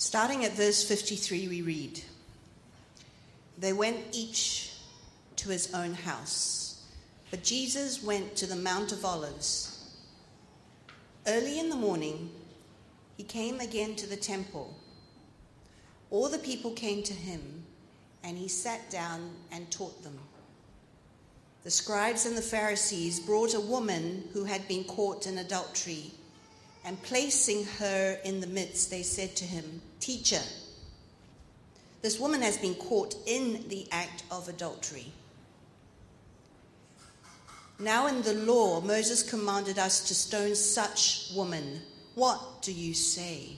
Starting at verse 53, we read They went each to his own house, but Jesus went to the Mount of Olives. Early in the morning, he came again to the temple. All the people came to him, and he sat down and taught them. The scribes and the Pharisees brought a woman who had been caught in adultery, and placing her in the midst, they said to him, Teacher, this woman has been caught in the act of adultery. Now, in the law, Moses commanded us to stone such woman. What do you say?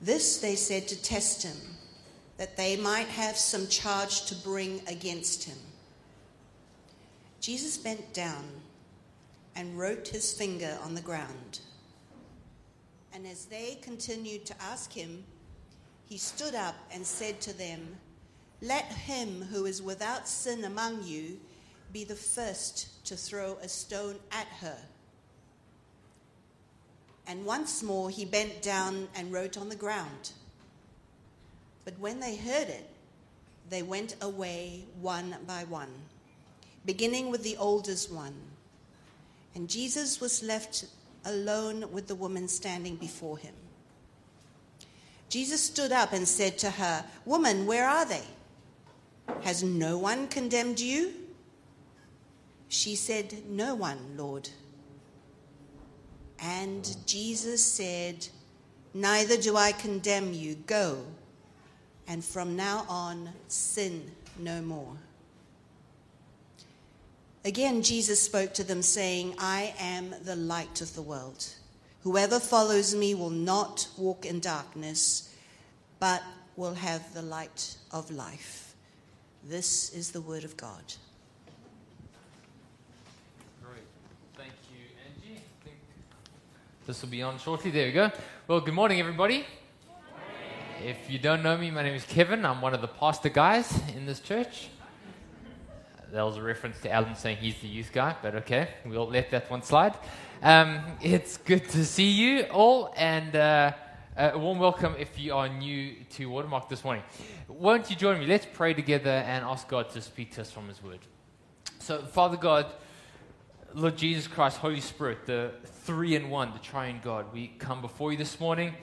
This they said to test him, that they might have some charge to bring against him. Jesus bent down and wrote his finger on the ground. And as they continued to ask him, he stood up and said to them, Let him who is without sin among you be the first to throw a stone at her. And once more he bent down and wrote on the ground. But when they heard it, they went away one by one, beginning with the oldest one. And Jesus was left alone with the woman standing before him. Jesus stood up and said to her, Woman, where are they? Has no one condemned you? She said, No one, Lord. And Jesus said, Neither do I condemn you. Go, and from now on, sin no more. Again, Jesus spoke to them, saying, I am the light of the world. Whoever follows me will not walk in darkness, but will have the light of life. This is the word of God. Great. Thank you, Angie. I think this will be on shortly. There we go. Well, good morning, everybody. If you don't know me, my name is Kevin. I'm one of the pastor guys in this church. That was a reference to Alan saying he's the youth guy, but okay, we'll let that one slide. Um, it's good to see you all, and uh, a warm welcome if you are new to Watermark this morning. Won't you join me? Let's pray together and ask God to speak to us from His Word. So, Father God, Lord Jesus Christ, Holy Spirit, the three in one, the triune God, we come before you this morning.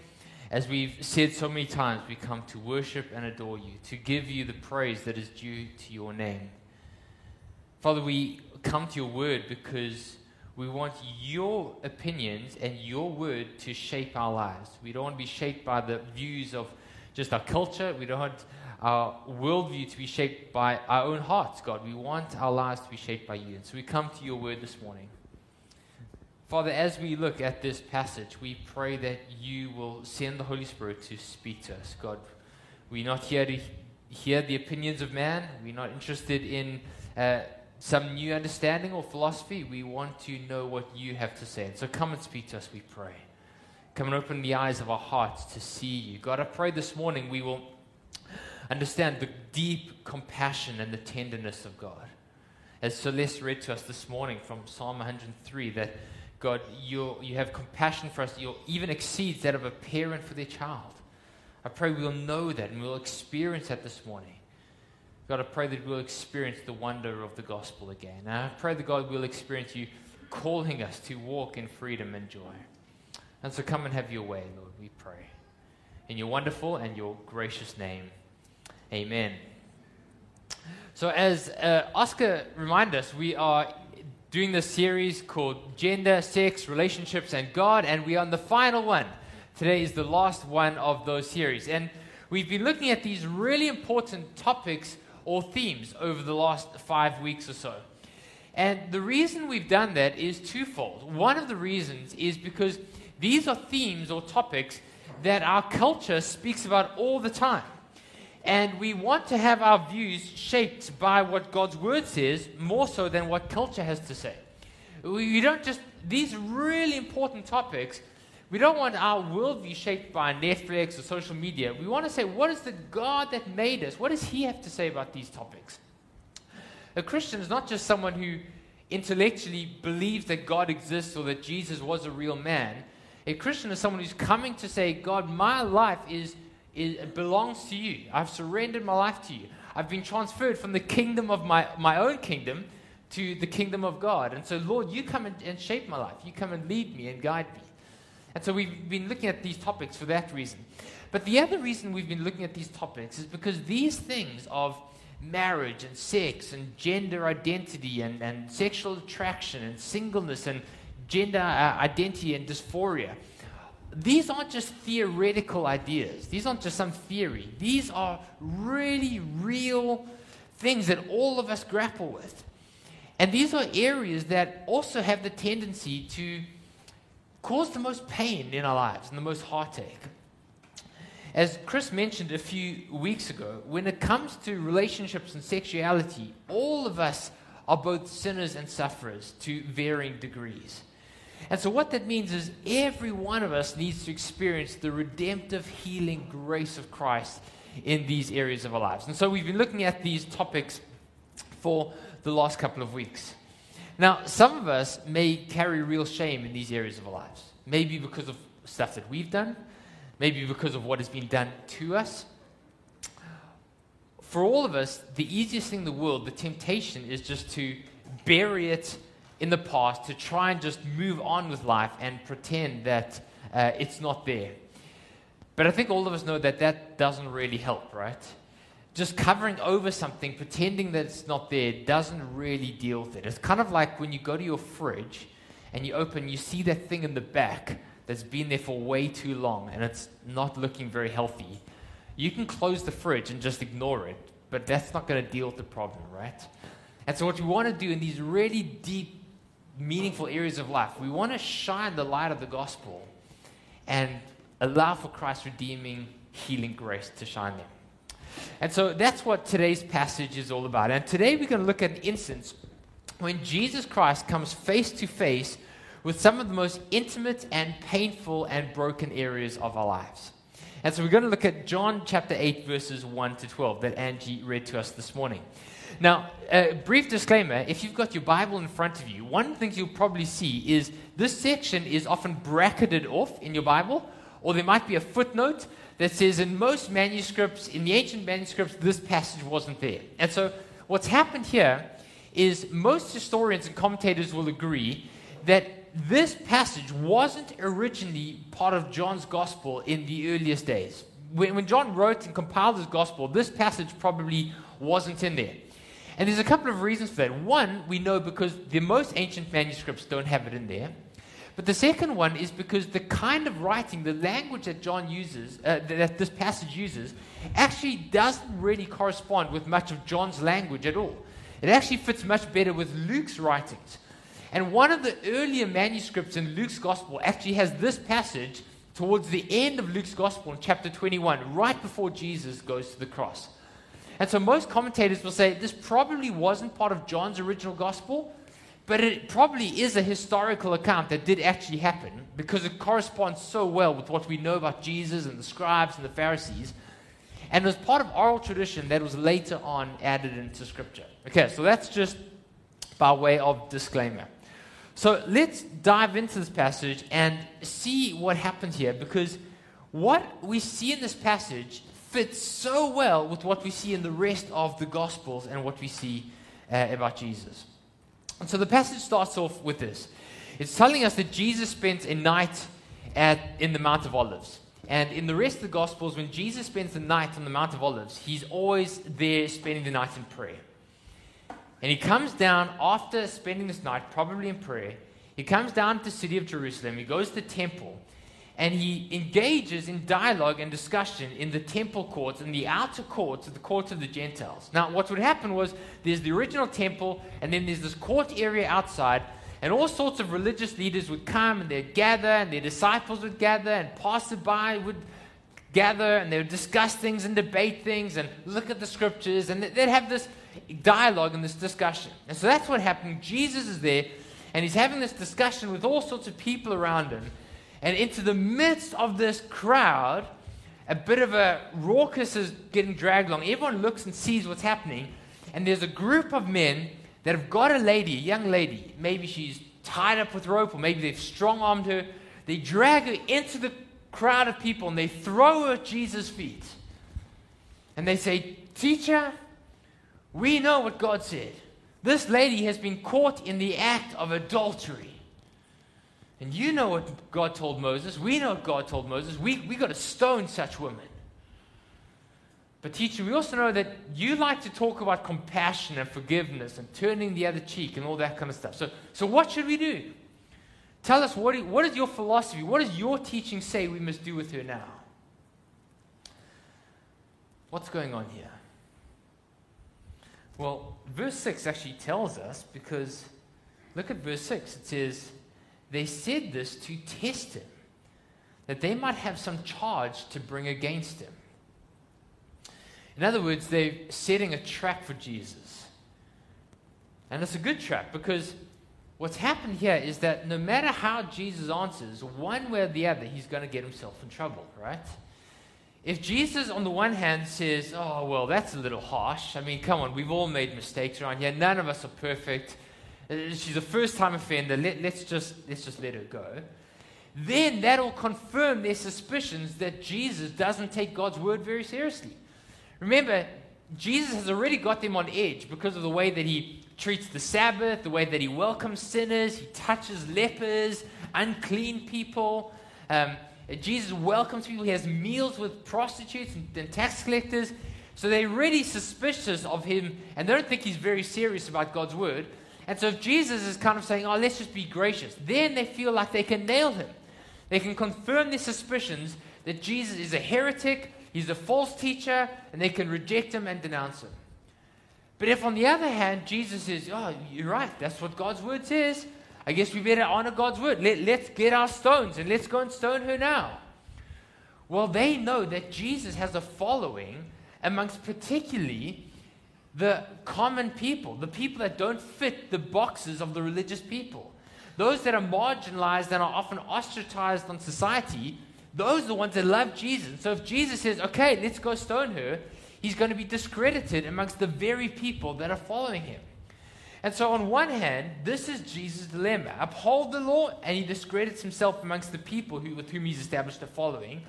As we've said so many times, we come to worship and adore you, to give you the praise that is due to your name. Father, we come to your word because we want your opinions and your word to shape our lives. We don't want to be shaped by the views of just our culture. We don't want our worldview to be shaped by our own hearts, God. We want our lives to be shaped by you. And so we come to your word this morning. Father, as we look at this passage, we pray that you will send the Holy Spirit to speak to us. God, we're not here to hear the opinions of man. We're not interested in uh, some new understanding or philosophy. We want to know what you have to say. And so come and speak to us, we pray. Come and open the eyes of our hearts to see you. God, I pray this morning we will understand the deep compassion and the tenderness of God. As Celeste read to us this morning from Psalm 103, that God, you you have compassion for us, you even exceeds that of a parent for their child. I pray we'll know that and we'll experience that this morning. God, I pray that we'll experience the wonder of the gospel again. And I pray that God will experience you calling us to walk in freedom and joy. And so come and have your way, Lord, we pray. In your wonderful and your gracious name, amen. So, as uh, Oscar reminded us, we are doing this series called Gender, Sex, Relationships, and God, and we are on the final one. Today is the last one of those series. And we've been looking at these really important topics or themes over the last five weeks or so. And the reason we've done that is twofold. One of the reasons is because these are themes or topics that our culture speaks about all the time. And we want to have our views shaped by what God's word says more so than what culture has to say. We don't just, these really important topics, we don't want our worldview shaped by Netflix or social media. We want to say, what is the God that made us? What does He have to say about these topics? A Christian is not just someone who intellectually believes that God exists or that Jesus was a real man. A Christian is someone who's coming to say, God, my life is, is belongs to you. I've surrendered my life to you. I've been transferred from the kingdom of my, my own kingdom to the kingdom of God. And so, Lord, you come and, and shape my life. You come and lead me and guide me. And so we've been looking at these topics for that reason. But the other reason we've been looking at these topics is because these things of marriage and sex and gender identity and, and sexual attraction and singleness and gender uh, identity and dysphoria, these aren't just theoretical ideas. These aren't just some theory. These are really real things that all of us grapple with. And these are areas that also have the tendency to cause the most pain in our lives and the most heartache. As Chris mentioned a few weeks ago, when it comes to relationships and sexuality, all of us are both sinners and sufferers to varying degrees. And so, what that means is every one of us needs to experience the redemptive, healing grace of Christ in these areas of our lives. And so, we've been looking at these topics for the last couple of weeks. Now, some of us may carry real shame in these areas of our lives, maybe because of stuff that we've done, maybe because of what has been done to us. For all of us, the easiest thing in the world, the temptation is just to bury it in the past, to try and just move on with life and pretend that uh, it's not there. But I think all of us know that that doesn't really help, right? Just covering over something, pretending that it's not there, doesn't really deal with it. It's kind of like when you go to your fridge and you open, you see that thing in the back that's been there for way too long and it's not looking very healthy, you can close the fridge and just ignore it, but that's not going to deal with the problem, right? And so, what we want to do in these really deep, meaningful areas of life, we want to shine the light of the gospel and allow for Christ's redeeming, healing grace to shine there. And so that's what today's passage is all about. And today we're going to look at an instance when Jesus Christ comes face to face with some of the most intimate and painful and broken areas of our lives. And so we're going to look at John chapter 8, verses 1 to 12 that Angie read to us this morning. Now, a brief disclaimer if you've got your Bible in front of you, one thing you'll probably see is this section is often bracketed off in your Bible, or there might be a footnote that says in most manuscripts, in the ancient manuscripts, this passage wasn't there. And so what's happened here is most historians and commentators will agree that this passage wasn't originally part of John's gospel in the earliest days. When, when John wrote and compiled his gospel, this passage probably wasn't in there. And there's a couple of reasons for that. One, we know because the most ancient manuscripts don't have it in there. But the second one is because the kind of writing, the language that John uses, uh, that this passage uses, actually doesn't really correspond with much of John's language at all. It actually fits much better with Luke's writings. And one of the earlier manuscripts in Luke's gospel actually has this passage towards the end of Luke's gospel in chapter 21, right before Jesus goes to the cross. And so most commentators will say this probably wasn't part of John's original gospel, but it probably is a historical account that did actually happen because it corresponds so well with what we know about Jesus and the scribes and the Pharisees. And it was part of oral tradition that was later on added into scripture. Okay, so that's just by way of disclaimer. So let's dive into this passage and see what happens here because what we see in this passage fits so well with what we see in the rest of the Gospels and what we see uh, about Jesus. And so the passage starts off with this it's telling us that Jesus spent a night at, in the Mount of Olives. And in the rest of the Gospels, when Jesus spends the night on the Mount of Olives, he's always there spending the night in prayer. And he comes down after spending this night, probably in prayer. He comes down to the city of Jerusalem. He goes to the temple. And he engages in dialogue and discussion in the temple courts, in the outer courts, of the courts of the Gentiles. Now, what would happen was there's the original temple, and then there's this court area outside, and all sorts of religious leaders would come and they'd gather, and their disciples would gather, and passerby would gather, and they would discuss things and debate things and look at the scriptures, and they'd have this dialogue and this discussion. And so that's what happened. Jesus is there, and he's having this discussion with all sorts of people around him. And into the midst of this crowd, a bit of a raucous is getting dragged along. Everyone looks and sees what's happening. And there's a group of men that have got a lady, a young lady. Maybe she's tied up with rope, or maybe they've strong armed her. they drag her into the crowd of people and they throw her at Jesus' feet. And they say, Teacher, we know what God said. This lady has been caught in the act of adultery. And you know what God told Moses. We know what God told Moses. We, we got to stone such women. But, teacher, we also know that you like to talk about compassion and forgiveness and turning the other cheek and all that kind of stuff. So, so what should we do? Tell us what, what is your philosophy? What does your teaching say we must do with her now? What's going on here? Well, verse 6 actually tells us because look at verse 6. It says, They said this to test him, that they might have some charge to bring against him. In other words, they're setting a trap for Jesus. And it's a good trap because what's happened here is that no matter how Jesus answers, one way or the other, he's going to get himself in trouble, right? If Jesus, on the one hand, says, Oh, well, that's a little harsh. I mean, come on, we've all made mistakes around here. None of us are perfect. Uh, she's a first time offender. Let, us just, let's just let her go. Then that'll confirm their suspicions that Jesus doesn't take God's word very seriously. Remember, Jesus has already got them on edge because of the way that he treats the Sabbath, the way that he welcomes sinners, he touches lepers, unclean people. Um, Jesus welcomes people, he has meals with prostitutes and, and tax collectors. So they're really suspicious of him and they don't think he's very serious about God's word. And so if Jesus is kind of saying, oh, let's just be gracious, then they feel like they can nail him. They can confirm their suspicions that Jesus is a heretic, He's a false teacher, and they can reject him and denounce him. But if, on the other hand, Jesus says, Oh, you're right, that's what God's word says, I guess we better honor God's word. Let, let's get our stones and let's go and stone her now. Well, they know that Jesus has a following amongst particularly the common people, the people that don't fit the boxes of the religious people. Those that are marginalized and are often ostracized on society those are the ones that love Jesus. So if Jesus says, okay, let's go stone her, he's going to be discredited amongst the very people that are following him. And so, on one hand, this is Jesus' dilemma uphold the law, and he discredits himself amongst the people who, with whom he's established a following.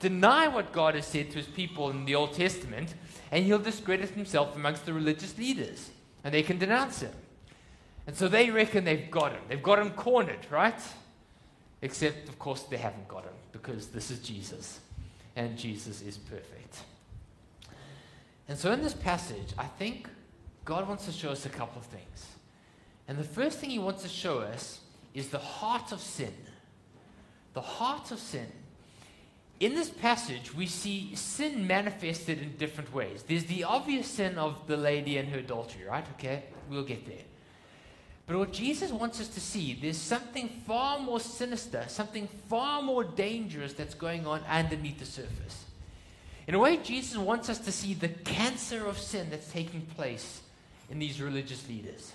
Deny what God has said to his people in the Old Testament, and he'll discredit himself amongst the religious leaders, and they can denounce him. And so they reckon they've got him. They've got him cornered, right? Except, of course, they haven't got him because this is Jesus, and Jesus is perfect. And so in this passage, I think God wants to show us a couple of things. And the first thing he wants to show us is the heart of sin. The heart of sin. In this passage, we see sin manifested in different ways. There's the obvious sin of the lady and her adultery, right? Okay, we'll get there. But what Jesus wants us to see, there's something far more sinister, something far more dangerous that's going on underneath the surface. In a way, Jesus wants us to see the cancer of sin that's taking place in these religious leaders.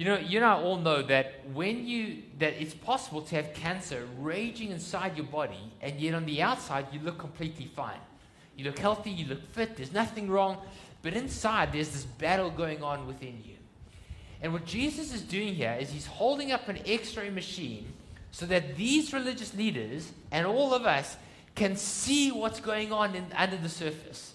You know, you and I all know that when you that it's possible to have cancer raging inside your body, and yet on the outside you look completely fine. You look healthy, you look fit, there's nothing wrong, but inside there's this battle going on within you. And what Jesus is doing here is he's holding up an x ray machine so that these religious leaders and all of us can see what's going on in, under the surface.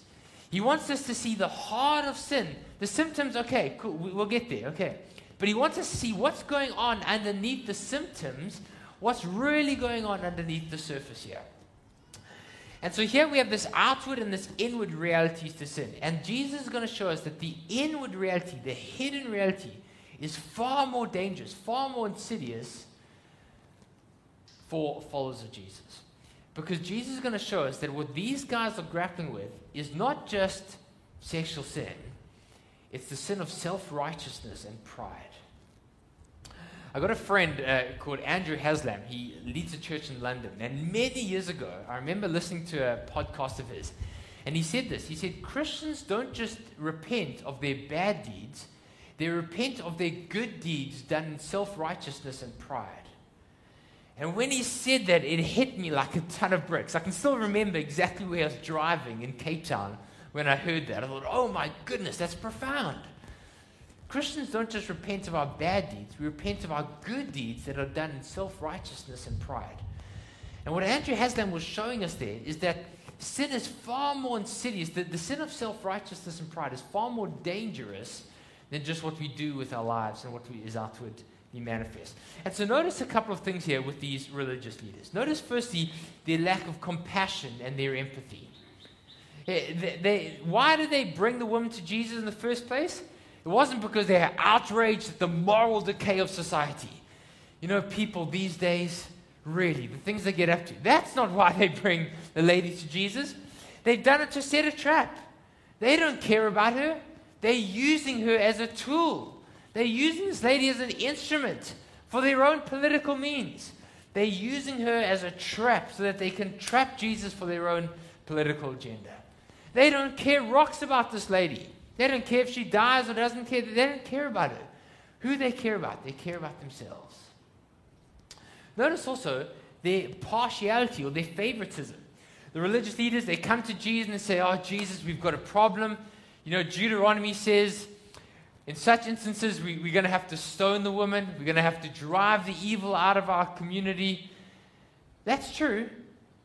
He wants us to see the heart of sin. The symptoms, okay, cool, we'll get there, okay. But he wants to see what's going on underneath the symptoms, what's really going on underneath the surface here. And so here we have this outward and this inward realities to sin. And Jesus is going to show us that the inward reality, the hidden reality, is far more dangerous, far more insidious for followers of Jesus. Because Jesus is going to show us that what these guys are grappling with is not just sexual sin, it's the sin of self righteousness and pride. I got a friend uh, called Andrew Haslam. He leads a church in London. And many years ago, I remember listening to a podcast of his. And he said this He said, Christians don't just repent of their bad deeds, they repent of their good deeds done in self righteousness and pride. And when he said that, it hit me like a ton of bricks. I can still remember exactly where I was driving in Cape Town when I heard that. I thought, oh my goodness, that's profound. Christians don't just repent of our bad deeds, we repent of our good deeds that are done in self righteousness and pride. And what Andrew Haslam was showing us there is that sin is far more insidious. The, the sin of self righteousness and pride is far more dangerous than just what we do with our lives and what we, is outwardly manifest. And so notice a couple of things here with these religious leaders. Notice firstly their lack of compassion and their empathy. They, they, why did they bring the woman to Jesus in the first place? It wasn't because they are outraged at the moral decay of society. You know, people these days, really, the things they get up to. That's not why they bring the lady to Jesus. They've done it to set a trap. They don't care about her. They're using her as a tool. They're using this lady as an instrument for their own political means. They're using her as a trap so that they can trap Jesus for their own political agenda. They don't care rocks about this lady. They don't care if she dies or doesn't care. They don't care about her. Who they care about? They care about themselves. Notice also their partiality or their favoritism. The religious leaders, they come to Jesus and say, Oh, Jesus, we've got a problem. You know, Deuteronomy says, in such instances, we, we're going to have to stone the woman. We're going to have to drive the evil out of our community. That's true.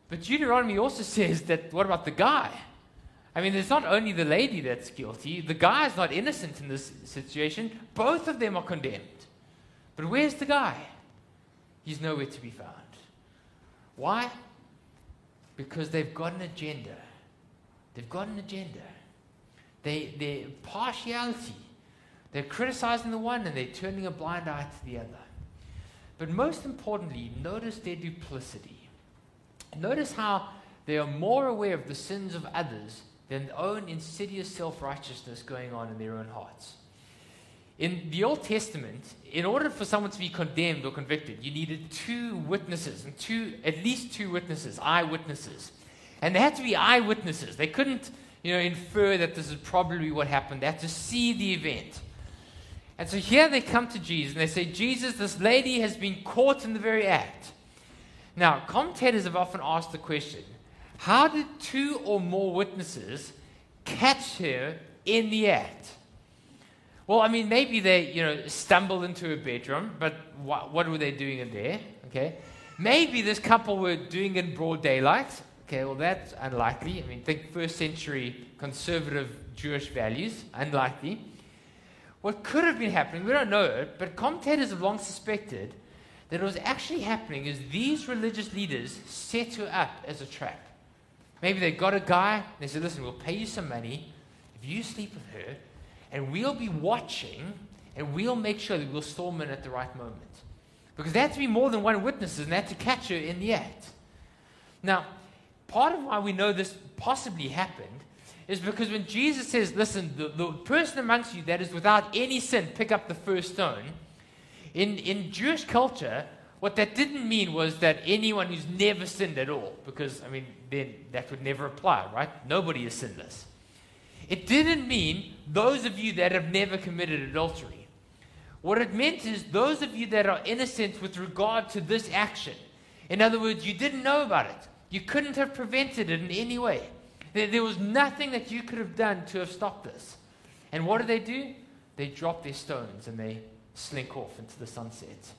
But Deuteronomy also says that what about the guy? I mean, it's not only the lady that's guilty, the guy is not innocent in this situation. Both of them are condemned. But where's the guy? He's nowhere to be found. Why? Because they've got an agenda. They've got an agenda. They, their partiality, they're criticizing the one and they're turning a blind eye to the other. But most importantly, notice their duplicity. Notice how they are more aware of the sins of others their own insidious self righteousness going on in their own hearts. In the Old Testament, in order for someone to be condemned or convicted, you needed two witnesses, and two, at least two witnesses, eyewitnesses. And they had to be eyewitnesses. They couldn't you know, infer that this is probably what happened. They had to see the event. And so here they come to Jesus and they say, Jesus, this lady has been caught in the very act. Now, commentators have often asked the question how did two or more witnesses catch her in the act? Well, I mean, maybe they, you know, stumbled into a bedroom, but what, what were they doing in there? Okay. Maybe this couple were doing it in broad daylight. Okay, well, that's unlikely. I mean, think first century conservative Jewish values, unlikely. What could have been happening, we don't know it, but commentators have long suspected that what was actually happening is these religious leaders set her up as a trap. Maybe they got a guy, they said, listen, we'll pay you some money if you sleep with her, and we'll be watching, and we'll make sure that we'll storm in at the right moment. Because there had to be more than one witness, and they had to catch her in the act. Now, part of why we know this possibly happened is because when Jesus says, Listen, the, the person amongst you that is without any sin, pick up the first stone, in, in Jewish culture, what that didn't mean was that anyone who's never sinned at all, because, I mean, then that would never apply, right? Nobody is sinless. It didn't mean those of you that have never committed adultery. What it meant is those of you that are innocent with regard to this action. In other words, you didn't know about it. You couldn't have prevented it in any way. There, was nothing that you could have done to have stopped this. And what do they do? They drop their stones and they slink off into the sunset.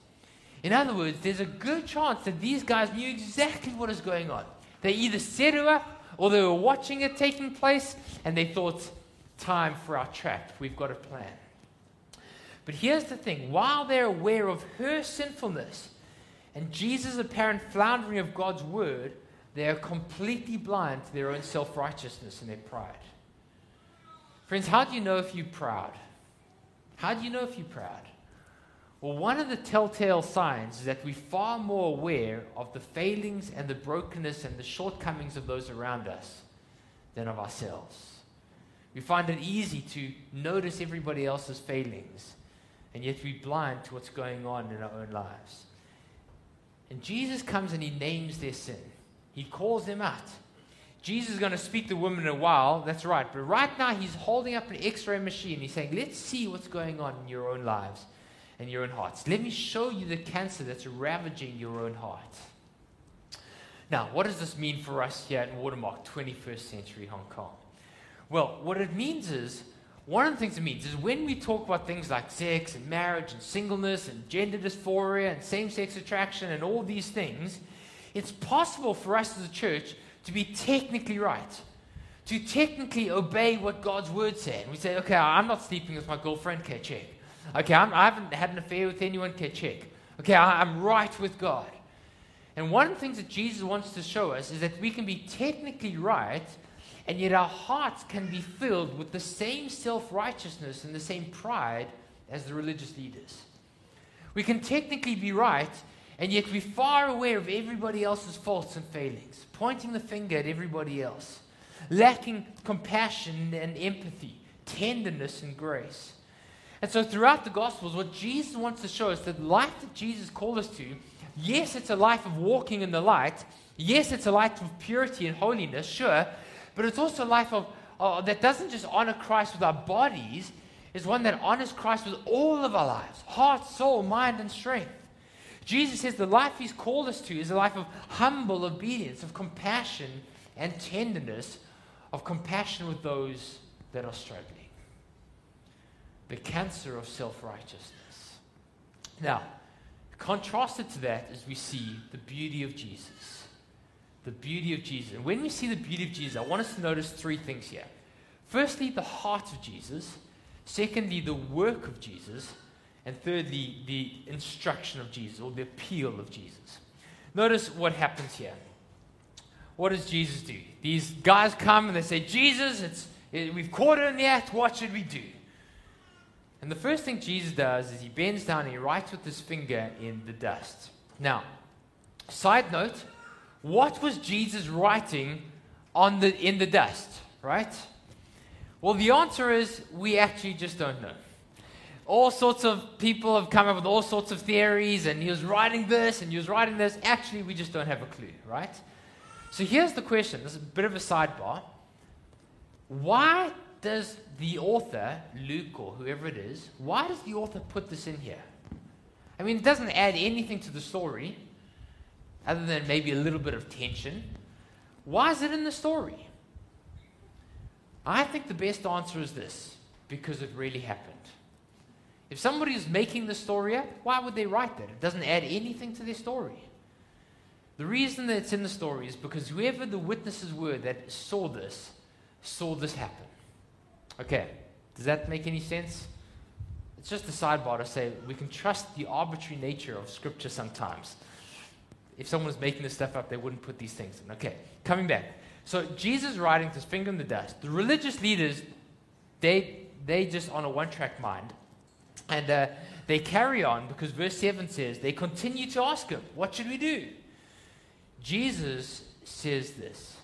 In other words, there's a good chance that these guys knew exactly what is going on. They either set her up or they were watching it taking place and they thought, time for our trap. We've got a plan. But here's the thing while they're aware of her sinfulness and Jesus' apparent floundering of God's word, they are completely blind to their own self righteousness and their pride. Friends, how do you know if you're proud? How do you know if you're proud? Well, one of the telltale signs is that we're far more aware of the failings and the brokenness and the shortcomings of those around us than of ourselves. We find it easy to notice everybody else's failings, and yet we're blind to what's going on in our own lives. And Jesus comes and he names their sin. He calls them out. Jesus is going to speak to the woman in a while, that's right. But right now, he's holding up an x ray machine. He's saying, Let's see what's going on in your own lives and your own hearts. Let me show you the cancer that's ravaging your own heart. Now, what does this mean for us here in Watermark, 21st century Hong Kong? Well, what it means is, one of the things it means is when we talk about things like sex and marriage and singleness and gender dysphoria and same sex attraction and all these things, it's possible for us as a church to be technically right, to technically obey what God's word said. We say, okay, I'm not sleeping with my girlfriend, okay, check. Okay, I'm, I have not had an affair with anyone, okay, check. Okay, I, I'm right with God. And one of the things that Jesus wants to show us is that we can be technically right, and yet our hearts can be filled with the same self righteousness and the same pride as the religious leaders. We can technically be right, and yet we're far aware of everybody else's faults and failings, pointing the finger at everybody else, lacking compassion and empathy, tenderness and grace. And so, throughout the Gospels, what Jesus wants to show us that life that Jesus called us to, yes, it's a life of walking in the light. Yes, it's a life of purity and holiness, sure, but it's also a life of, uh, that doesn't just honor Christ with our bodies, is one that honors Christ with all of our lives heart, soul, mind, and strength. Jesus says the life he's called us to is a life of humble obedience, of compassion and tenderness, of compassion with those that are struggling. The cancer of self righteousness. Now, contrasted to that is we see the beauty of Jesus. The beauty of Jesus. And when we see the beauty of Jesus, I want us to notice three things here. Firstly, the heart of Jesus. Secondly, the work of Jesus. And thirdly, the instruction of Jesus or the appeal of Jesus. Notice what happens here. What does Jesus do? These guys come and they say, Jesus, it's, it, we've caught the act. What should we do? And the first thing Jesus does is he bends down and he writes with his finger in the dust. Now, side note, what was Jesus writing on the, in the dust, right? Well, the answer is we actually just don't know all sorts of people have come up with all sorts of theories, and he was writing this, and he was writing this. Actually, we just don't have a clue, right? So here's the question this is a bit of a sidebar. Why does the author, Luke or whoever it is, why does the author put this in here? I mean, it doesn't add anything to the story other than maybe a little bit of tension. Why is it in the story? I think the best answer is this because it really happened. If somebody is making the story up, why would they write that? It doesn't add anything to their story. The reason that it's in the story is because whoever the witnesses were that saw this, saw this happen. Okay, does that make any sense? It's just a sidebar to say we can trust the arbitrary nature of Scripture sometimes. If someone was making this stuff up, they wouldn't put these things in. Okay, coming back. So Jesus writing his finger in the dust. The religious leaders, they they just on a one-track mind. And uh, they carry on because verse 7 says, they continue to ask him, What should we do? Jesus says this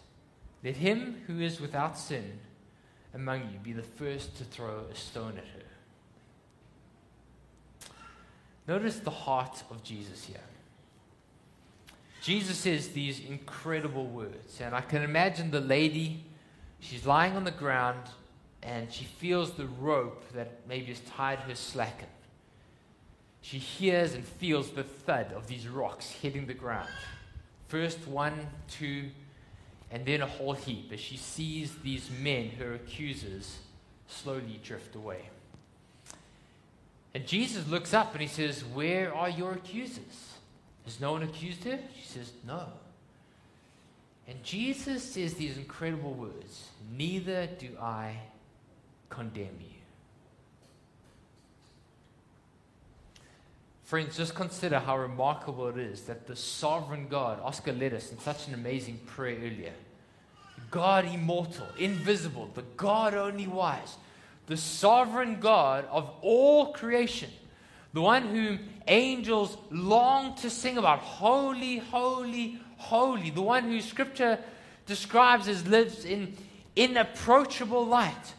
Let him who is without sin among you be the first to throw a stone at her. Notice the heart of Jesus here. Jesus says these incredible words, and I can imagine the lady, she's lying on the ground, and she feels the rope that maybe has tied her slacken. She hears and feels the thud of these rocks hitting the ground. First one, two, and then a whole heap as she sees these men, her accusers, slowly drift away. And Jesus looks up and he says, Where are your accusers? Has no one accused her? She says, No. And Jesus says these incredible words Neither do I condemn you. Friends, just consider how remarkable it is that the sovereign God, Oscar led us in such an amazing prayer earlier. God immortal, invisible, the God only wise, the sovereign God of all creation, the one whom angels long to sing about, holy, holy, holy, the one who scripture describes as lives in inapproachable light,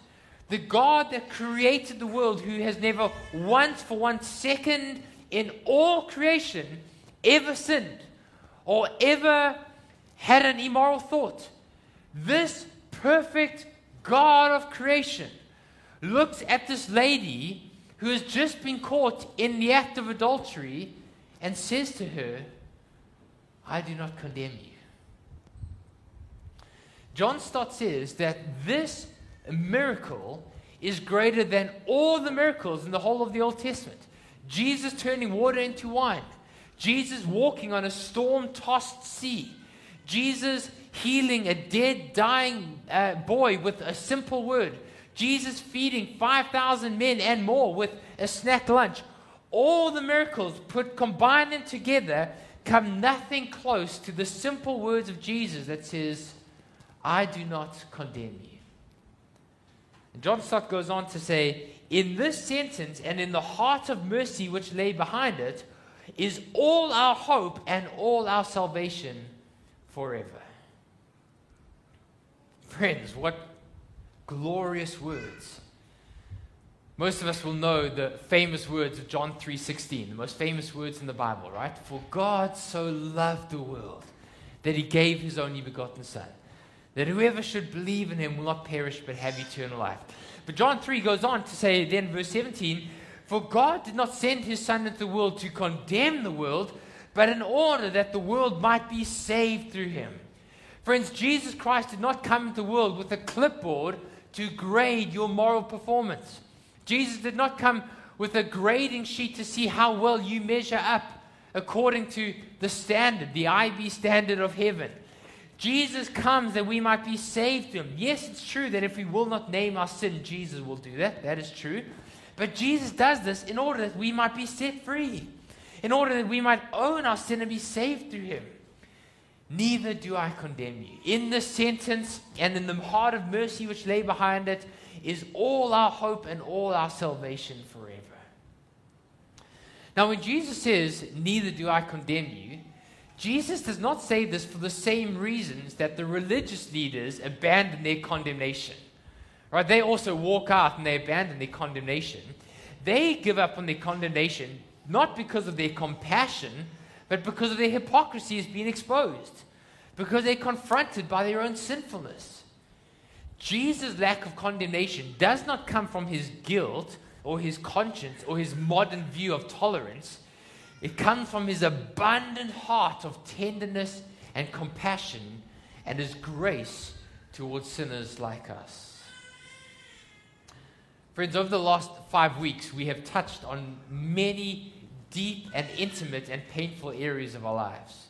the God that created the world, who has never once for one second in all creation ever sinned or ever had an immoral thought. This perfect God of creation looks at this lady who has just been caught in the act of adultery and says to her, I do not condemn you. John Stott says that this miracle is greater than all the miracles in the whole of the Old Testament. Jesus turning water into wine, Jesus walking on a storm tossed sea. Jesus healing a dead, dying uh, boy with a simple word. Jesus feeding 5,000 men and more with a snack lunch. All the miracles put combined them together come nothing close to the simple words of Jesus that says, I do not condemn you. And John Stott goes on to say, in this sentence and in the heart of mercy which lay behind it is all our hope and all our salvation forever. Friends, what glorious words. Most of us will know the famous words of John 3:16, the most famous words in the Bible, right? For God so loved the world that he gave his only begotten son, that whoever should believe in him will not perish but have eternal life. But John 3 goes on to say then verse 17, for God did not send his son into the world to condemn the world, but in order that the world might be saved through him. Friends, Jesus Christ did not come into the world with a clipboard to grade your moral performance. Jesus did not come with a grading sheet to see how well you measure up according to the standard, the IB standard of heaven. Jesus comes that we might be saved through him. Yes, it's true that if we will not name our sin, Jesus will do that. That is true. But Jesus does this in order that we might be set free, in order that we might own our sin and be saved through him. Neither do I condemn you. In this sentence and in the heart of mercy which lay behind it is all our hope and all our salvation forever. Now, when Jesus says, Neither do I condemn you, Jesus does not say this for the same reasons that the religious leaders abandon their condemnation. Right? They also walk out and they abandon their condemnation. They give up on their condemnation not because of their compassion, but because of their hypocrisy has been exposed, because they're confronted by their own sinfulness. Jesus' lack of condemnation does not come from his guilt or his conscience or his modern view of tolerance. It comes from his abundant heart of tenderness and compassion and his grace towards sinners like us. Friends, over the last five weeks, we have touched on many deep and intimate and painful areas of our lives.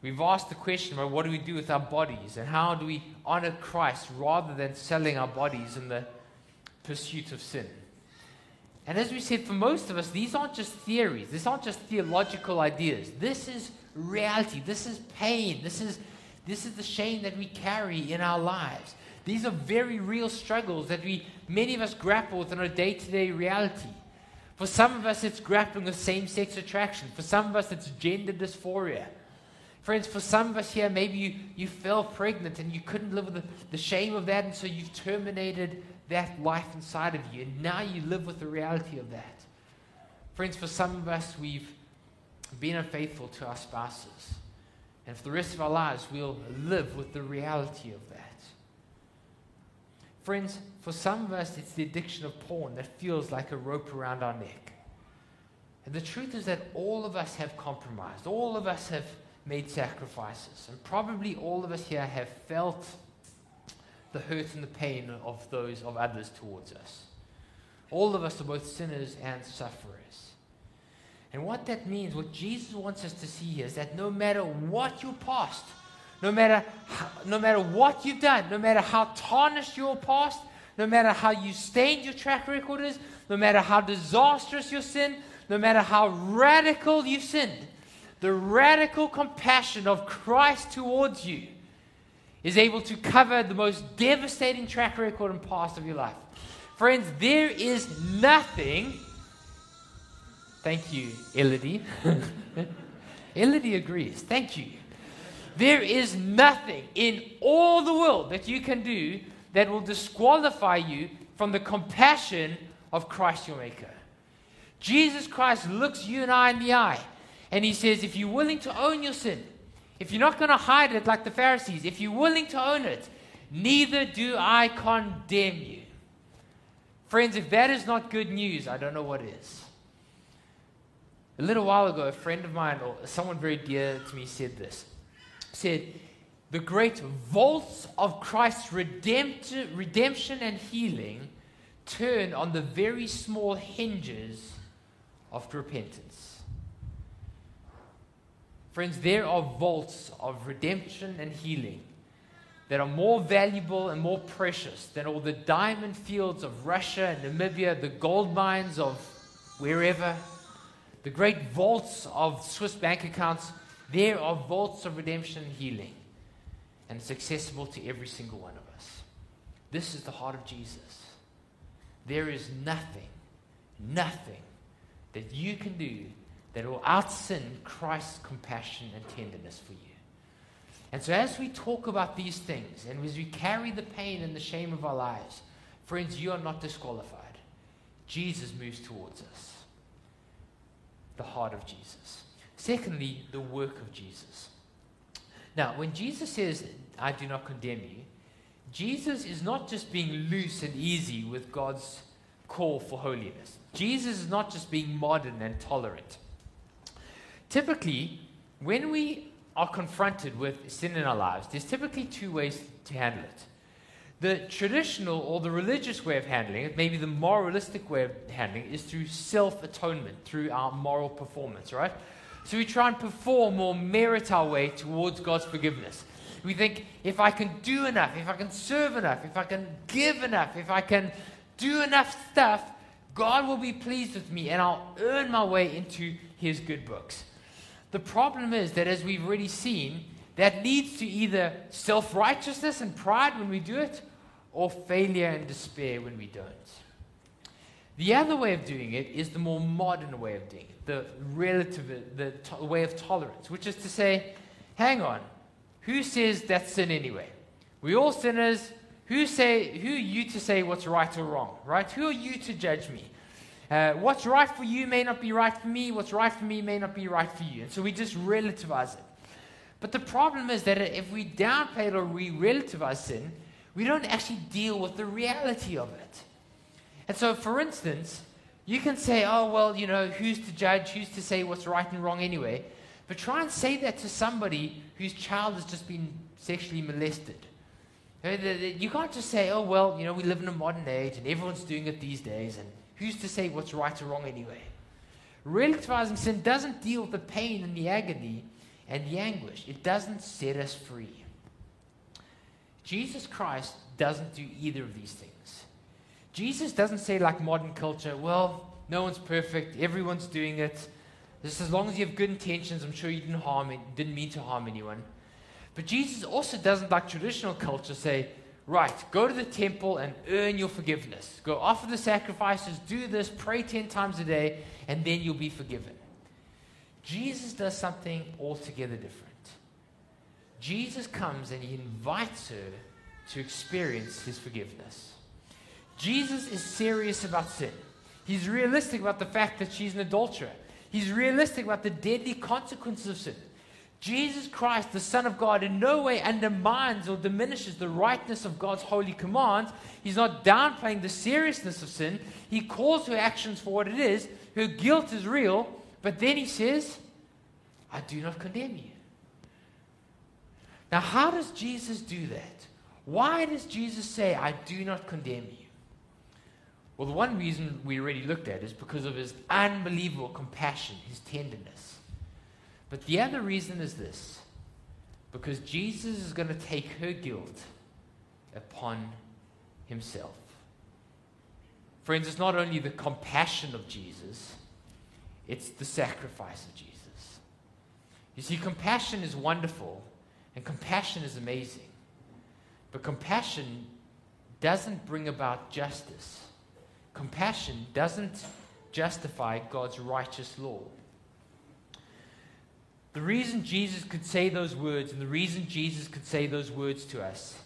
We've asked the question about what do we do with our bodies and how do we honor Christ rather than selling our bodies in the pursuit of sin. And as we said, for most of us, these aren't just theories, these aren't just theological ideas. This is reality, this is pain, this is, this is the shame that we carry in our lives. These are very real struggles that we, many of us grapple with in our day to day reality. For some of us, it's grappling with same sex attraction. For some of us, it's gender dysphoria. Friends, for some of us here, maybe you, you fell pregnant and you couldn't live with the, the shame of that, and so you've terminated that life inside of you, and now you live with the reality of that. Friends, for some of us, we've been unfaithful to our spouses. And for the rest of our lives, we'll live with the reality of that. Friends, for some of us, it's the addiction of porn that feels like a rope around our neck. And the truth is that all of us have compromised. All of us have made sacrifices. And probably all of us here have felt the hurt and the pain of those of others towards us. All of us are both sinners and sufferers. And what that means, what Jesus wants us to see is that no matter what your past, no matter, how, no matter what you've done, no matter how tarnished your past, no matter how you stained your track record is, no matter how disastrous your sin, no matter how radical you sinned, the radical compassion of Christ towards you is able to cover the most devastating track record and past of your life. Friends, there is nothing. Thank you, Elodie. Elodie agrees. Thank you. There is nothing in all the world that you can do that will disqualify you from the compassion of Christ your Maker. Jesus Christ looks you and I in the eye and he says, if you're willing to own your sin, if you're not going to hide it like the Pharisees, if you're willing to own it, neither do I condemn you. Friends, if that is not good news, I don't know what is. A little while ago, a friend of mine, or someone very dear to me, said this said, The great vaults of Christ's redemption and healing turn on the very small hinges of repentance. Friends, there are vaults of redemption and healing that are more valuable and more precious than all the diamond fields of Russia and Namibia, the gold mines of wherever, the great vaults of Swiss bank accounts. There are vaults of redemption and healing, and it's accessible to every single one of us. This is the heart of Jesus. There is nothing, nothing that you can do that will outsin Christ's compassion and tenderness for you. And so, as we talk about these things and as we carry the pain and the shame of our lives, friends, you are not disqualified. Jesus moves towards us. The heart of Jesus. Secondly, the work of Jesus. Now, when Jesus says, I do not condemn you, Jesus is not just being loose and easy with God's call for holiness. Jesus is not just being modern and tolerant. Typically, when we are confronted with sin in our lives, there's typically two ways to handle it. The traditional or the religious way of handling it, maybe the moralistic way of handling it, is through self atonement, through our moral performance, right? So we try and perform or merit our way towards God's forgiveness. We think if I can do enough, if I can serve enough, if I can give enough, if I can do enough stuff, God will be pleased with me and I'll earn my way into His good books. The problem is that, as we've already seen, that leads to either self righteousness and pride when we do it, or failure and despair when we don't. The other way of doing it is the more modern way of doing it, the relative, the to- way of tolerance, which is to say, hang on, who says that's sin anyway? We all sinners. Who say who are you to say what's right or wrong? Right? Who are you to judge me? Uh, what's right for you may not be right for me. What's right for me may not be right for you. And so we just relativize it. But the problem is that if we downplay it or we relativize sin, we don't actually deal with the reality of it. And so, for instance, you can say, oh, well, you know, who's to judge? Who's to say what's right and wrong anyway? But try and say that to somebody whose child has just been sexually molested. You can't just say, oh, well, you know, we live in a modern age and everyone's doing it these days, and who's to say what's right or wrong anyway? Relativizing sin doesn't deal with the pain and the agony and the anguish, it doesn't set us free. Jesus Christ doesn't do either of these things. Jesus doesn't say, like modern culture, well, no one's perfect, everyone's doing it. Just as long as you have good intentions, I'm sure you didn't harm it, didn't mean to harm anyone. But Jesus also doesn't, like traditional culture, say, right, go to the temple and earn your forgiveness. Go offer the sacrifices, do this, pray 10 times a day, and then you'll be forgiven. Jesus does something altogether different. Jesus comes and he invites her to experience his forgiveness. Jesus is serious about sin. He's realistic about the fact that she's an adulterer. He's realistic about the deadly consequences of sin. Jesus Christ, the Son of God, in no way undermines or diminishes the rightness of God's holy commands. He's not downplaying the seriousness of sin. He calls her actions for what it is. Her guilt is real, but then he says, I do not condemn you. Now, how does Jesus do that? Why does Jesus say, I do not condemn you? Well, the one reason we already looked at is because of his unbelievable compassion, his tenderness. But the other reason is this because Jesus is going to take her guilt upon himself. Friends, it's not only the compassion of Jesus, it's the sacrifice of Jesus. You see, compassion is wonderful and compassion is amazing. But compassion doesn't bring about justice. Compassion doesn't justify God's righteous law. The reason Jesus could say those words and the reason Jesus could say those words to us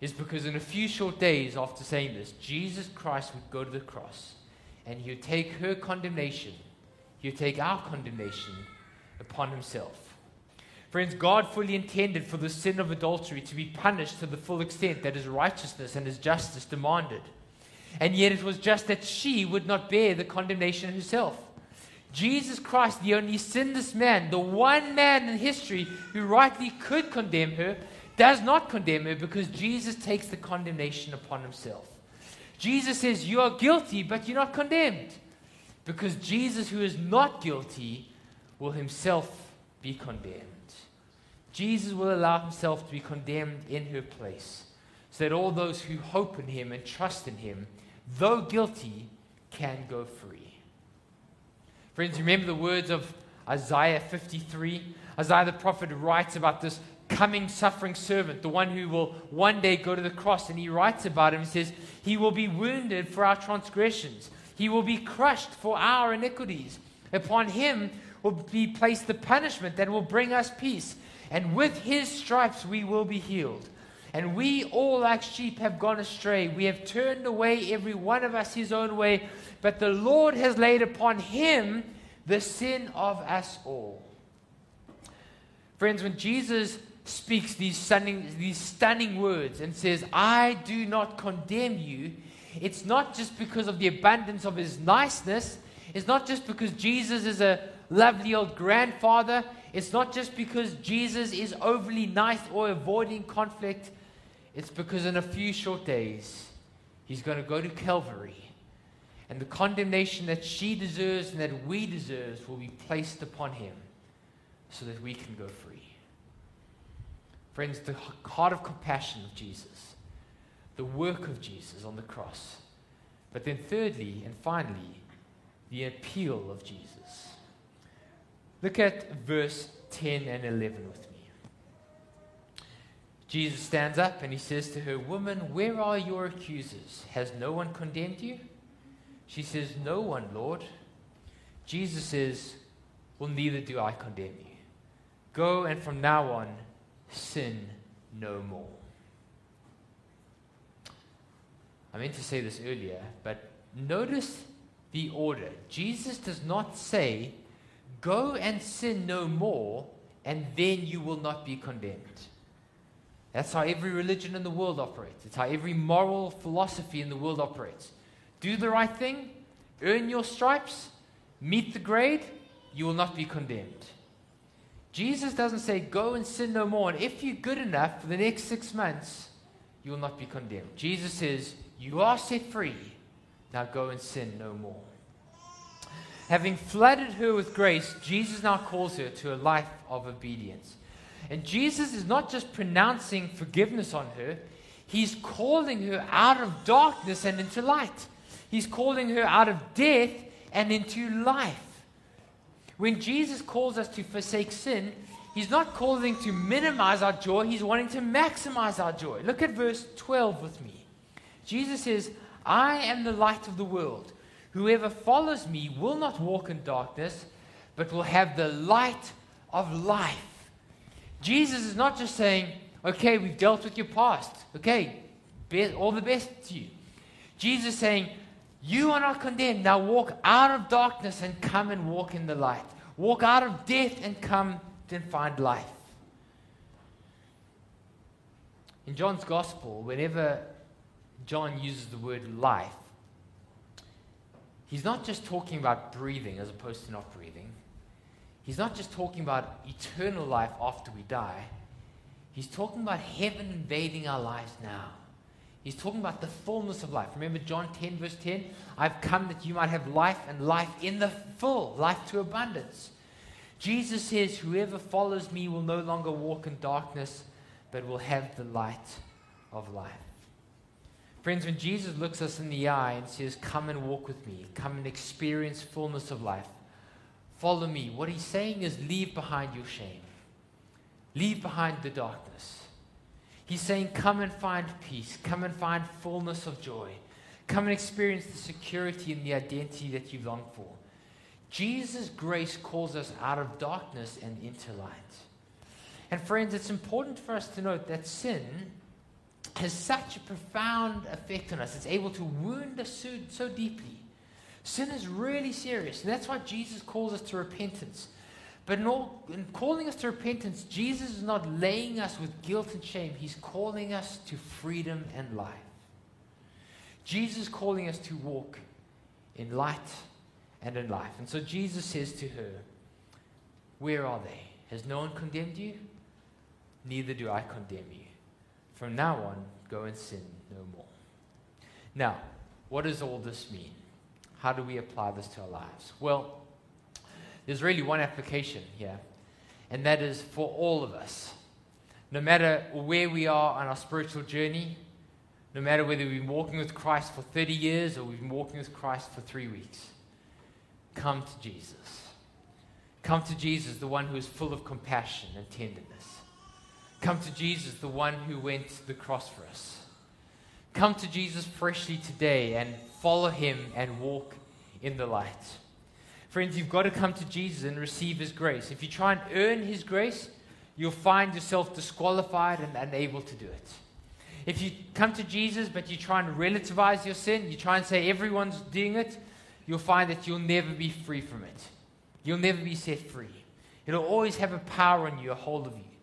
is because in a few short days after saying this, Jesus Christ would go to the cross and he would take her condemnation, he would take our condemnation upon himself. Friends, God fully intended for the sin of adultery to be punished to the full extent that his righteousness and his justice demanded. And yet it was just that she would not bear the condemnation herself. Jesus Christ, the only sinless man, the one man in history who rightly could condemn her, does not condemn her because Jesus takes the condemnation upon himself. Jesus says, You are guilty, but you're not condemned. Because Jesus, who is not guilty, will himself be condemned. Jesus will allow himself to be condemned in her place, so that all those who hope in him and trust in him, though guilty, can go free. Friends, remember the words of Isaiah 53? Isaiah the prophet writes about this coming suffering servant, the one who will one day go to the cross, and he writes about him. He says, He will be wounded for our transgressions, he will be crushed for our iniquities. Upon him will be placed the punishment that will bring us peace, and with his stripes we will be healed. And we all, like sheep, have gone astray. We have turned away, every one of us, his own way. But the Lord has laid upon him the sin of us all. Friends, when Jesus speaks these stunning, these stunning words and says, I do not condemn you, it's not just because of the abundance of his niceness. It's not just because Jesus is a lovely old grandfather. It's not just because Jesus is overly nice or avoiding conflict. It's because in a few short days, he's going to go to Calvary. And the condemnation that she deserves and that we deserve will be placed upon him so that we can go free. Friends, the heart of compassion of Jesus, the work of Jesus on the cross. But then, thirdly and finally, the appeal of Jesus. Look at verse 10 and 11 with me. Jesus stands up and he says to her, Woman, where are your accusers? Has no one condemned you? She says, No one, Lord. Jesus says, Well, neither do I condemn you. Go and from now on, sin no more. I meant to say this earlier, but notice the order. Jesus does not say, Go and sin no more, and then you will not be condemned. That's how every religion in the world operates. It's how every moral philosophy in the world operates. Do the right thing, earn your stripes, meet the grade, you will not be condemned. Jesus doesn't say, Go and sin no more. And if you're good enough for the next six months, you will not be condemned. Jesus says, You are set free. Now go and sin no more. Having flooded her with grace, Jesus now calls her to a life of obedience. And Jesus is not just pronouncing forgiveness on her, he's calling her out of darkness and into light. He's calling her out of death and into life. When Jesus calls us to forsake sin, he's not calling to minimize our joy, he's wanting to maximize our joy. Look at verse 12 with me. Jesus says, I am the light of the world. Whoever follows me will not walk in darkness, but will have the light of life. Jesus is not just saying, okay, we've dealt with your past. Okay, all the best to you. Jesus is saying, you are not condemned. Now walk out of darkness and come and walk in the light. Walk out of death and come and find life. In John's Gospel, whenever John uses the word life, he's not just talking about breathing as opposed to not breathing. He's not just talking about eternal life after we die. He's talking about heaven invading our lives now. He's talking about the fullness of life. Remember John 10, verse 10? I've come that you might have life and life in the full, life to abundance. Jesus says, Whoever follows me will no longer walk in darkness, but will have the light of life. Friends, when Jesus looks us in the eye and says, Come and walk with me, come and experience fullness of life, follow me, what he's saying is, Leave behind your shame, leave behind the darkness. He's saying, Come and find peace. Come and find fullness of joy. Come and experience the security and the identity that you long for. Jesus' grace calls us out of darkness and into light. And, friends, it's important for us to note that sin has such a profound effect on us. It's able to wound us so, so deeply. Sin is really serious. And that's why Jesus calls us to repentance. But in, all, in calling us to repentance, Jesus is not laying us with guilt and shame. He's calling us to freedom and life. Jesus is calling us to walk in light and in life. And so Jesus says to her, Where are they? Has no one condemned you? Neither do I condemn you. From now on, go and sin no more. Now, what does all this mean? How do we apply this to our lives? Well, there's really one application here. and that is for all of us. No matter where we are on our spiritual journey, no matter whether we've been walking with Christ for 30 years or we've been walking with Christ for three weeks, come to Jesus. Come to Jesus, the one who is full of compassion and tenderness. Come to Jesus, the one who went to the cross for us. Come to Jesus freshly today and follow him and walk in the light. Friends, you've got to come to Jesus and receive his grace. If you try and earn his grace, you'll find yourself disqualified and unable to do it. If you come to Jesus but you try and relativize your sin, you try and say everyone's doing it, you'll find that you'll never be free from it. You'll never be set free. It'll always have a power on you, a hold of you.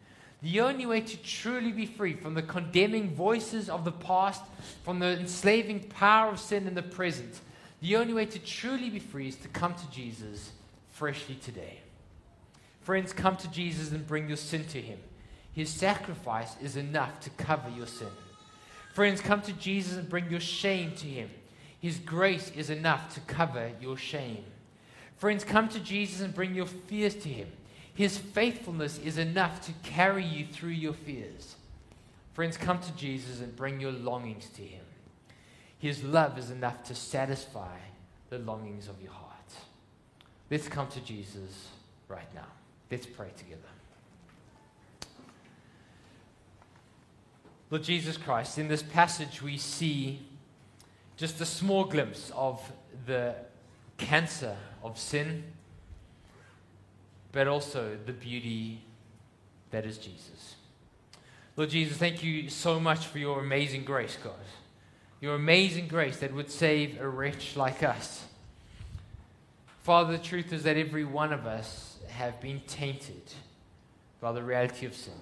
The only way to truly be free from the condemning voices of the past, from the enslaving power of sin in the present, the only way to truly be free is to come to Jesus freshly today. Friends, come to Jesus and bring your sin to him. His sacrifice is enough to cover your sin. Friends, come to Jesus and bring your shame to him. His grace is enough to cover your shame. Friends, come to Jesus and bring your fears to him. His faithfulness is enough to carry you through your fears. Friends, come to Jesus and bring your longings to him. His love is enough to satisfy the longings of your heart. Let's come to Jesus right now. Let's pray together. Lord Jesus Christ, in this passage we see just a small glimpse of the cancer of sin, but also the beauty that is Jesus. Lord Jesus, thank you so much for your amazing grace, God. Your amazing grace that would save a wretch like us. Father, the truth is that every one of us have been tainted by the reality of sin.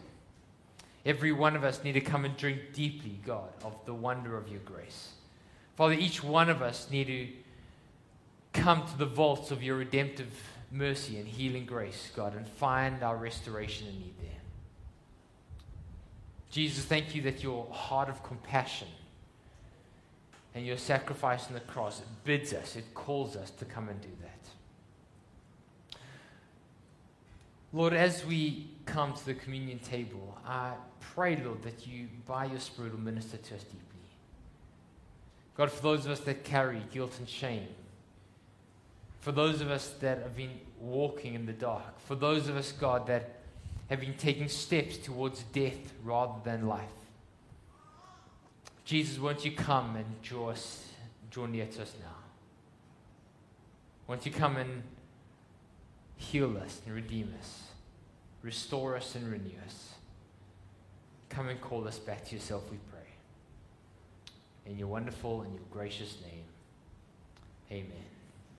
Every one of us need to come and drink deeply, God, of the wonder of your grace. Father, each one of us need to come to the vaults of your redemptive mercy and healing grace, God, and find our restoration and need there. Jesus, thank you that your heart of compassion and your sacrifice on the cross bids us, it calls us to come and do that. Lord, as we come to the communion table, I pray, Lord, that you, by your Spirit, will minister to us deeply. God, for those of us that carry guilt and shame, for those of us that have been walking in the dark, for those of us, God, that have been taking steps towards death rather than life. Jesus, won't you come and draw us, draw near to us now? Won't you come and heal us and redeem us, restore us and renew us? Come and call us back to yourself, we pray. In your wonderful and your gracious name, amen.